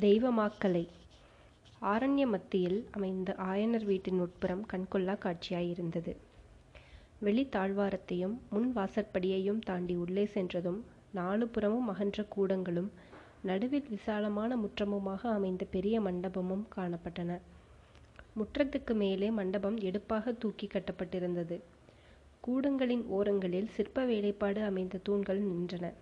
தெய்வமாக்கலை. ஆரண்ய மத்தியில் அமைந்த ஆயனர் வீட்டின் உட்புறம் கண்கொள்ளா காட்சியாயிருந்தது. வெளி தாழ்வாரத்தையும் முன் வாசற்படியையும் தாண்டி உள்ளே சென்றதும் நாலு புறமும் அகன்ற கூடங்களும் நடுவில் விசாலமான முற்றமுமாக அமைந்த பெரிய மண்டபமும் காணப்பட்டன. முற்றத்துக்கு மேலே மண்டபம் எடுப்பாக தூக்கி கட்டப்பட்டிருந்தது. கூடங்களின் ஓரங்களில் சிற்ப வேலைப்பாடு அமைந்த தூண்கள் நின்றன.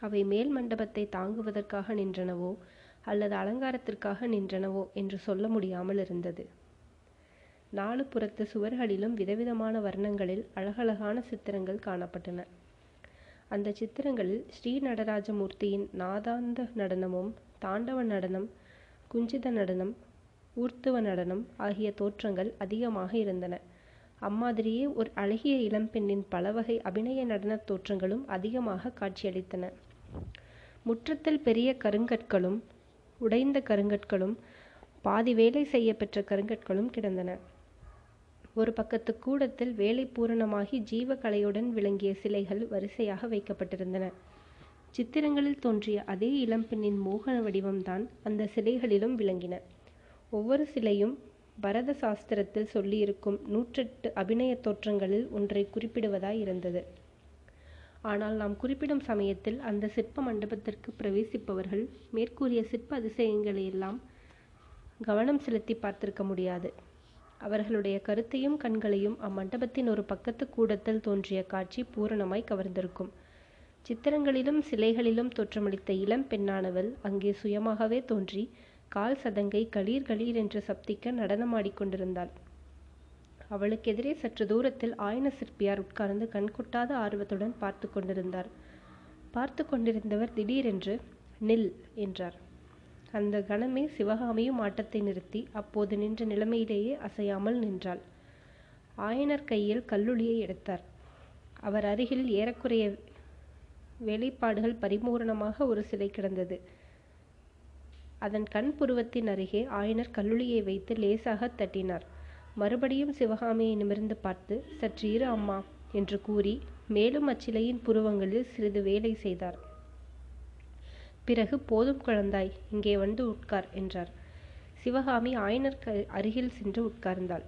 அவை மேல் மண்டபத்தை தாங்குவதற்காக நின்றனவோ அல்லது அலங்காரத்திற்காக நின்றனவோ என்று சொல்ல முடியாமல் இருந்தது. நாலு புறத்து சுவர்களிலும் விதவிதமான வர்ணங்களில் அழகழகான சித்திரங்கள் காணப்பட்டன. அந்த சித்திரங்களில் ஸ்ரீ நடராஜமூர்த்தியின் நாதாந்த நடனமும் தாண்டவ நடனம் குஞ்சித நடனம் ஊர்த்துவ நடனம் ஆகிய தோற்றங்கள் அதிகமாக இருந்தன. அம்மாதிரியே ஒரு அழகிய இளம்பெண்ணின் பலவகை அபிநய நடனத் தோற்றங்களும் அதிகமாக காட்சியளித்தன. முற்றத்தில் பெரிய கருங்கற்களும் உடைந்த கருங்கற்களும் பாதி வேலை செய்ய பெற்ற கருங்கற்களும் கிடந்தன. ஒரு பக்கத்து கூடத்தில் வேலை பூரணமாகி ஜீவகலையுடன் விளங்கிய சிலைகள் வரிசையாக வைக்கப்பட்டிருந்தன. சித்திரங்களில் தோன்றிய அதே இளம்பெண்ணின் மோகன வடிவம்தான் அந்த சிலைகளிலும் விளங்கின. ஒவ்வொரு சிலையும் பரத சாஸ்திரத்தில் சொல்லியிருக்கும் நூற்றெட்டு அபிநய தோற்றங்களில் ஒன்றை குறிப்பிடுவதாய் இருந்தது. ஆனால் நாம் குறிப்பிடும் சமயத்தில் அந்த சிற்ப மண்டபத்திற்கு பிரவேசிப்பவர்கள் மேற்கூறிய சிற்ப அதிசயங்களையெல்லாம் கவனம் செலுத்தி பார்த்திருக்க முடியாது. அவர்களுடைய கருத்தையும் கண்களையும் அம்மண்டபத்தின் ஒரு பக்கத்து கூடத்தில் தோன்றிய காட்சி பூரணமாய் கவர்ந்திருக்கும். சித்திரங்களிலும் சிலைகளிலும் தோற்றமளித்த இளம் பெண்ணானவள் அங்கே சுயமாகவே தோன்றி கால் சதங்கை களீர் களீர் என்று சப்திக்க நடனமாடிக்கொண்டிருந்தாள் அவளுக்கு எதிரே சற்று தூரத்தில் ஆயன சிற்பியார் உட்கார்ந்து கண்கொட்டாத ஆர்வத்துடன் பார்த்து கொண்டிருந்தார். பார்த்து கொண்டிருந்தவர் திடீரென்று நில் என்றார். அந்த கணமே சிவகாமியும் ஆட்டத்தை நிறுத்தி அப்போது நின்ற நிலைமையிலேயே அசையாமல் நின்றாள். ஆயனர் கையில் கல்லுளியை எடுத்தார். அவர் அருகில் ஏறக்குறைய வேலைப்பாடுகள் பரிபூரணமாக ஒரு சிலை கிடந்தது. அதன் கண் புருவத்தின் அருகே ஆயனர் கல்லுளியை வைத்து லேசாக தட்டினார். மறுபடியும் சிவகாமியை நிமிர்ந்து பார்த்து சற்று இரு அம்மா என்று கூறி மேலும் அச்சிலையின் புருவங்களில் சிறிது வேலை செய்தார். பிறகு போதும் குழந்தாய் இங்கே வந்து உட்கார் என்றார். சிவகாமி ஆயனர் அருகில் சென்று உட்கார்ந்தாள்.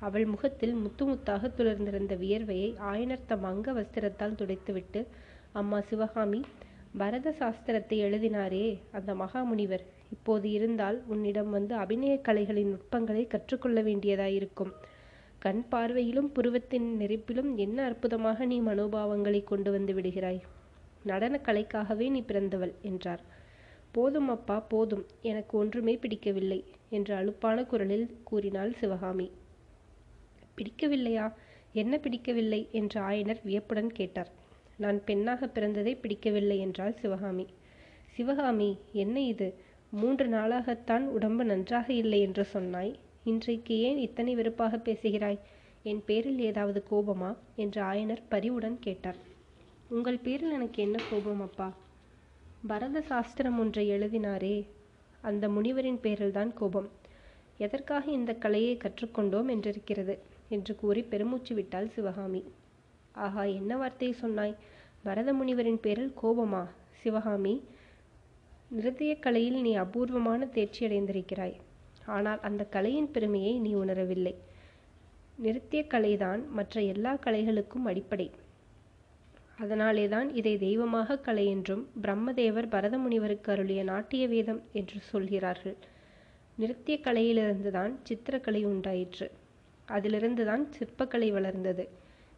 அவள் முகத்தில் முத்து முத்தாக துளர்ந்திருந்த வியர்வையை ஆயனர் தம் அங்க வஸ்திரத்தால் துடைத்துவிட்டு அம்மா சிவகாமி பரத சாஸ்திரத்தை எழுதினாரே அந்த மகாமுனிவர் இப்போது இருந்தால் உன்னிடம் வந்து அபிநய கலைகளின் நுட்பங்களை கற்றுக்கொள்ள வேண்டியதாயிருக்கும். கண் பார்வையிலும் புருவத்தின் நெருப்பிலும் என்ன அற்புதமாக நீ மனோபாவங்களை கொண்டு வந்து விடுகிறாய்? நடன கலைக்காகவே நீ பிறந்தவள் என்றார். போதும் அப்பா போதும். எனக்கு ஒன்றுமே பிடிக்கவில்லை என்று அலுப்பான குரலில் கூறினாள் சிவகாமி. பிடிக்கவில்லையா? என்ன பிடிக்கவில்லை? என்று ஆயனர் வியப்புடன் கேட்டார். நான் பெண்ணாக பிறந்ததை பிடிக்கவில்லை என்றாள் சிவகாமி. சிவகாமி என்ன இது? மூன்று நாளாகத்தான் உடம்பு நன்றாக இல்லை என்று சொன்னாய். இன்றைக்கு ஏன் இத்தனை வெறுப்பாக பேசுகிறாய்? என் பேரில் ஏதாவது கோபமா? என்று ஆயனர் பரிவுடன் கேட்டார். உங்கள் பேரில் எனக்கு என்ன கோபம் அப்பா? பரத சாஸ்திரம் ஒன்றை எழுதினாரே அந்த முனிவரின் பேரில்தான் கோபம். எதற்காக இந்த கலையை கற்றுக்கொண்டோம் என்றிருக்கிறது என்று கூறி பெருமூச்சு விட்டாள் சிவகாமி. ஆஹா என்ன வார்த்தையை சொன்னாய்? பரத முனிவரின் பேரில் கோபமா? சிவகாமி நிருத்திய கலையில் நீ அபூர்வமான தேர்ச்சி அடைந்திருக்கிறாய் ஆனால் அந்த கலையின் பெருமையை நீ உணரவில்லை. நிருத்திய கலைதான் மற்ற எல்லா கலைகளுக்கும் அடிப்படை. அதனாலேதான் இதை தெய்வமாக கலை என்றும் பிரம்மதேவர் பரத முனிவருக்கு அருளிய நாட்டிய வேதம் என்று சொல்கிறார்கள். நிருத்திய கலையிலிருந்துதான் சித்திரக்கலை உண்டாயிற்று. அதிலிருந்து தான் சிற்பக்கலை வளர்ந்தது.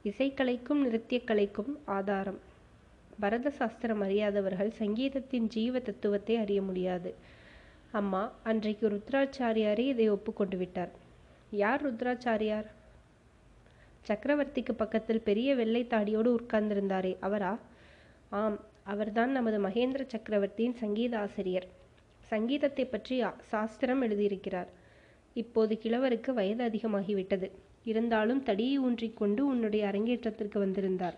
இசைக்கலைக்கும் நிருத்திய கலைக்கும் ஆதாரம். பரத சாஸ்திரம் அறியாதவர்கள் சங்கீதத்தின் ஜீவ தத்துவத்தை அறிய முடியாது. அம்மா அன்றைக்கு ருத்ராச்சாரியாரே இதை ஒப்புக்கொண்டு விட்டார். யார் ருத்ராச்சாரியார்? சக்கரவர்த்திக்கு பக்கத்தில் பெரிய வெள்ளை தாடியோடு உட்கார்ந்திருந்தாரே அவரா? ஆம் அவர்தான் நமது மகேந்திர சக்கரவர்த்தியின் சங்கீத ஆசிரியர். சங்கீதத்தை பற்றி சாஸ்திரம் எழுதியிருக்கிறார். இப்போது கிழவருக்கு வயது அதிகமாகிவிட்டது. இருந்தாலும் தடியை ஊன்றிக்கொண்டு உன்னுடைய அரங்கேற்றத்திற்கு வந்திருந்தார்.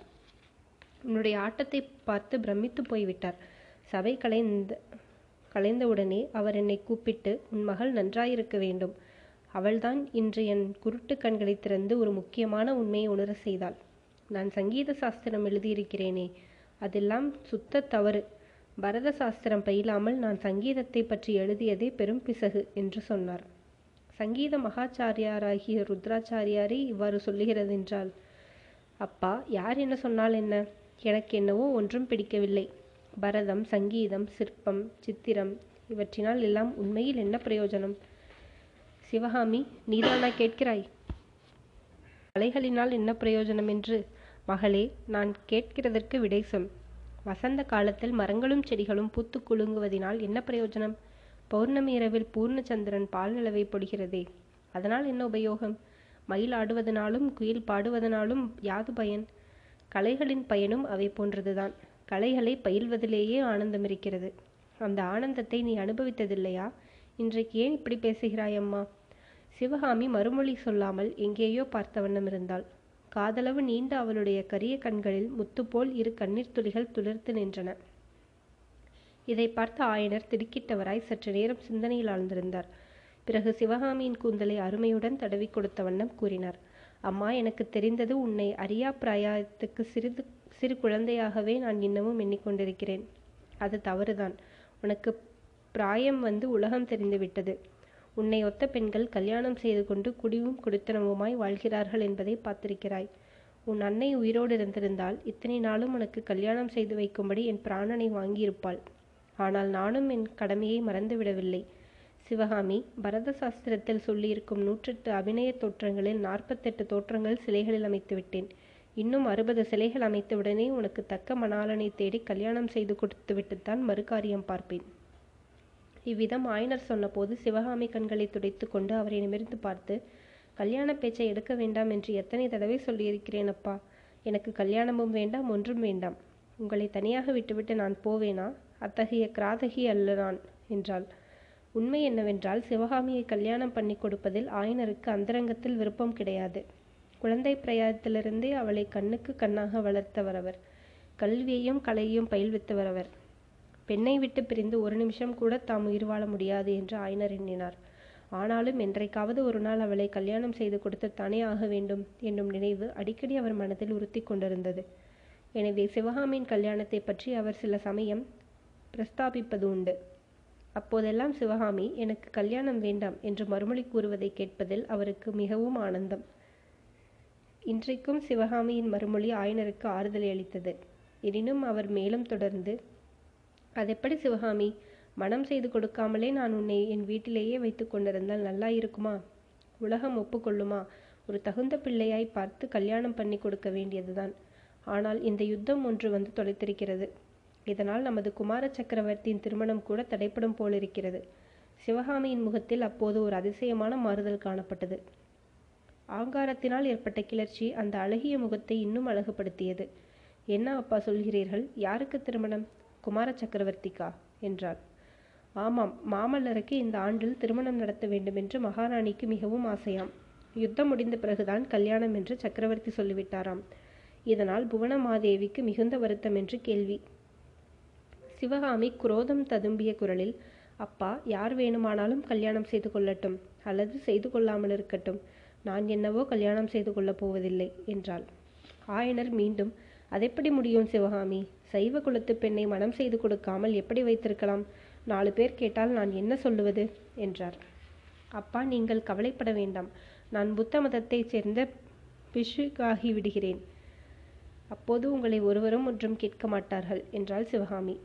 உன்னுடைய ஆட்டத்தை பார்த்து பிரமித்து போய்விட்டார். சபை கலைந்த கலைந்தவுடனே அவர் என்னை கூப்பிட்டு உன் மகள் நன்றாயிருக்க வேண்டும். அவள்தான் இன்று என் குருட்டு கண்களை திறந்து ஒரு முக்கியமான உண்மையை உணர செய்தாள். நான் சங்கீத சாஸ்திரம் எழுதியிருக்கிறேனே அதெல்லாம் சுத்த தவறு. பரத சாஸ்திரம் பயிலாமல் நான் சங்கீதத்தை பற்றி எழுதியதே பெரும் பிசகு என்று சொன்னார். சங்கீத மகாச்சாரியாராகிய ருத்ராச்சாரியாரே இவ்வாறு சொல்லுகிறதென்றால் அப்பா யார் என்ன சொன்னால் என்ன? எனக்கு என்னவோ ஒன்றும் பிடிக்கவில்லை. பரதம் சங்கீதம் சிற்பம் சித்திரம் இவற்றினால் எல்லாம் உண்மையில் என்ன பிரயோஜனம்? சிவகாமி நீதானா கேட்கிறாய்? கலைகளினால் என்ன பிரயோஜனம் என்று? மகளே நான் கேட்கிறதற்கு விடை சொல். வசந்த காலத்தில் மரங்களும் செடிகளும் பூத்து குலுங்குவதினால் என்ன பிரயோஜனம்? பௌர்ணமி இரவில் பூர்ணச்சந்திரன் பால் நிலவை பொடுகிறதே. அதனால் என்ன உபயோகம்? மயில் ஆடுவதனாலும் குயில் பாடுவதனாலும் யாது பயன்? கலைகளின் பயனும் அவை போன்றதுதான். கலைகளை பயில்வதிலேயே ஆனந்தம் இருக்கிறது. அந்த ஆனந்தத்தை நீ அனுபவித்ததில்லையா? இன்றைக்கு ஏன் இப்படி பேசுகிறாய் அம்மா? சிவகாமி மறுமொழி சொல்லாமல் எங்கேயோ பார்த்த வண்ணம் இருந்தாள். காதளவு நீண்ட அவளுடைய கரிய கண்களில் முத்துப்போல் இரு கண்ணீர் துளிகள் துளிர்த்து நின்றன. இதை பார்த்த ஆயனர் திடுக்கிட்டவராய் சற்று நேரம் சிந்தனையில் ஆழ்ந்திருந்தார். பிறகு சிவகாமியின் கூந்தலை அருமையுடன் தடவி கொடுத்த வண்ணம் கூறினார். அம்மா எனக்கு தெரிந்தது உன்னை அறியா பிராயத்துக்கு சிறிது சிறு குழந்தையாகவே நான் இன்னமும் எண்ணிக்கொண்டிருக்கிறேன். அது தவறுதான். உனக்கு பிராயம் வந்து உலகம் தெரிந்துவிட்டது உன்னை ஒத்த பெண்கள் கல்யாணம் செய்து கொண்டு குடிவும் குடித்தனமுமாய் வாழ்கிறார்கள் என்பதை பார்த்திருக்கிறாய். உன் அன்னை உயிரோடு இருந்திருந்தால் இத்தனை நாளும் உனக்கு கல்யாணம் செய்து வைக்கும்படி என் பிராணனை வாங்கியிருப்பாள். ஆனால் நானும் என் கடமையை மறந்துவிடவில்லை. சிவகாமி பரத சாஸ்திரத்தில் சொல்லியிருக்கும் நூற்றெட்டு அபிநய தோற்றங்களில் நாற்பத்தெட்டு தோற்றங்கள் சிலைகளில் அமைத்து விட்டேன். இன்னும் அறுபது சிலைகள் அமைத்தவுடனே உனக்கு தக்க மணாலனை தேடி கல்யாணம் செய்து கொடுத்து விட்டுத்தான் மறுகாரியம் பார்ப்பேன். இவ்விதம் ஆயனர் சொன்னபோது சிவகாமி கண்களை துடைத்து கொண்டு அவரை நிமிர்ந்து பார்த்து கல்யாண பேச்சை எடுக்க வேண்டாம் என்று எத்தனை தடவை சொல்லியிருக்கிறேன் அப்பா. எனக்கு கல்யாணமும் வேண்டாம் ஒன்றும் வேண்டாம். உங்களை தனியாக விட்டுவிட்டு நான் போவேனா? அத்தகைய கிராதகி அல்ல நான் என்றாள். உண்மை என்னவென்றால் சிவகாமியை கல்யாணம் பண்ணி கொடுப்பதில் ஆயனருக்கு அந்தரங்கத்தில் விருப்பம் கிடையாது. குழந்தை பிரயாதத்திலிருந்தே அவளை கண்ணுக்கு கண்ணாக வளர்த்தவர் அவர். கல்வியையும் கலையையும் பயில்வித்தவர் அவர். பெண்ணை விட்டு பிரிந்து ஒரு நிமிஷம் கூட தாம் உயிர் வாழ முடியாது என்று ஆயனர் எண்ணினார். ஆனாலும் என்றைக்காவது ஒரு நாள் அவளை கல்யாணம் செய்து கொடுத்து தானே ஆக வேண்டும் என்னும் நினைவு அடிக்கடி அவர் மனதில் உறுத்தி கொண்டிருந்தது. எனவே சிவகாமியின் கல்யாணத்தை பற்றி அவர் சில சமயம் பிரஸ்தாபிப்பது உண்டு. அப்போதெல்லாம் சிவகாமி எனக்கு கல்யாணம் வேண்டாம் என்று மறுமொழி கூறுவதை கேட்பதில் அவருக்கு மிகவும் ஆனந்தம். இன்றைக்கும் சிவகாமியின் மறுமொழி ஆயனருக்கு ஆறுதலை அளித்தது. எனினும் அவர் மேலும் தொடர்ந்து அதெப்படி சிவகாமி? மனம் செய்து கொடுக்காமலே நான் உன்னை என் வீட்டிலேயே வைத்து கொண்டிருந்தால் நல்லா இருக்குமா? உலகம் ஒப்புக்கொள்ளுமா? ஒரு தகுந்த பிள்ளையாய் பார்த்து கல்யாணம் பண்ணி கொடுக்க வேண்டியதுதான். ஆனால் இந்த யுத்தம் ஒன்று வந்து தொலைத்திருக்கிறது. இதனால் நமது குமார சக்கரவர்த்தியின் திருமணம் கூட தடைப்படும் போலிருக்கிறது. சிவகாமியின் முகத்தில் அப்போது ஒரு அதிசயமான மாறுதல் காணப்பட்டது. ஆங்காரத்தினால் ஏற்பட்ட கிளர்ச்சி அந்த அழகிய முகத்தை இன்னும் அழகுபடுத்தியது. என்ன அப்பா சொல்கிறீர்கள்? யாருக்கு திருமணம்? குமார சக்கரவர்த்திக்கா? என்றாள். ஆமாம் மாமல்லருக்கு இந்த ஆண்டில் திருமணம் நடத்த வேண்டும் என்று மகாராணிக்கு மிகவும் ஆசையாம். யுத்தம் முடிந்த பிறகுதான் கல்யாணம் என்று சக்கரவர்த்தி சொல்லிவிட்டாராம். இதனால் புவனமாதேவிக்கு மிகுந்த வருத்தம் என்று கேள்வி. சிவகாமி குரோதம் ததும்பிய குரலில் அப்பா யார் வேணுமானாலும் கல்யாணம் செய்து கொள்ளட்டும் அல்லது செய்து கொள்ளாமல் இருக்கட்டும். நான் என்னவோ கல்யாணம் செய்து கொள்ளப் போவதில்லை என்றாள். ஆயனர் மீண்டும் அதெப்படி முடியும் சிவகாமி? சைவ குலத்து பெண்ணை மனம் செய்து கொடுக்காமல் எப்படி வைத்திருக்கலாம்? நாலு பேர் கேட்டால் நான் என்ன சொல்லுவது? என்றார். அப்பா நீங்கள் கவலைப்பட வேண்டாம். நான் புத்த மதத்தைச் சேர்ந்த பிஷுகாகி விடுகிறேன். அப்போது உங்களை ஒருவரும் ஒன்றும் கேட்க மாட்டார்கள் என்றாள் சிவகாமி.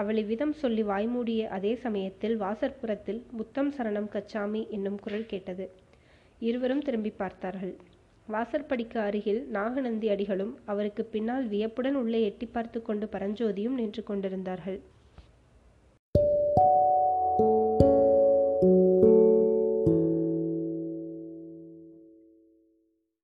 அவள் இவ்விதம் சொல்லி வாய்மூடிய அதே சமயத்தில் வாசற்புறத்தில் புத்தம் சரணம் கச்சாமி என்னும் குரல் கேட்டது. இருவரும் திரும்பி பார்த்தார்கள். வாசற்படிக்கு அருகில் நாகநந்தி அடிகளும் அவருக்கு பின்னால் வியப்புடன் உள்ளே எட்டி பார்த்து கொண்டு பரஞ்சோதியும் நின்று கொண்டிருந்தார்கள்.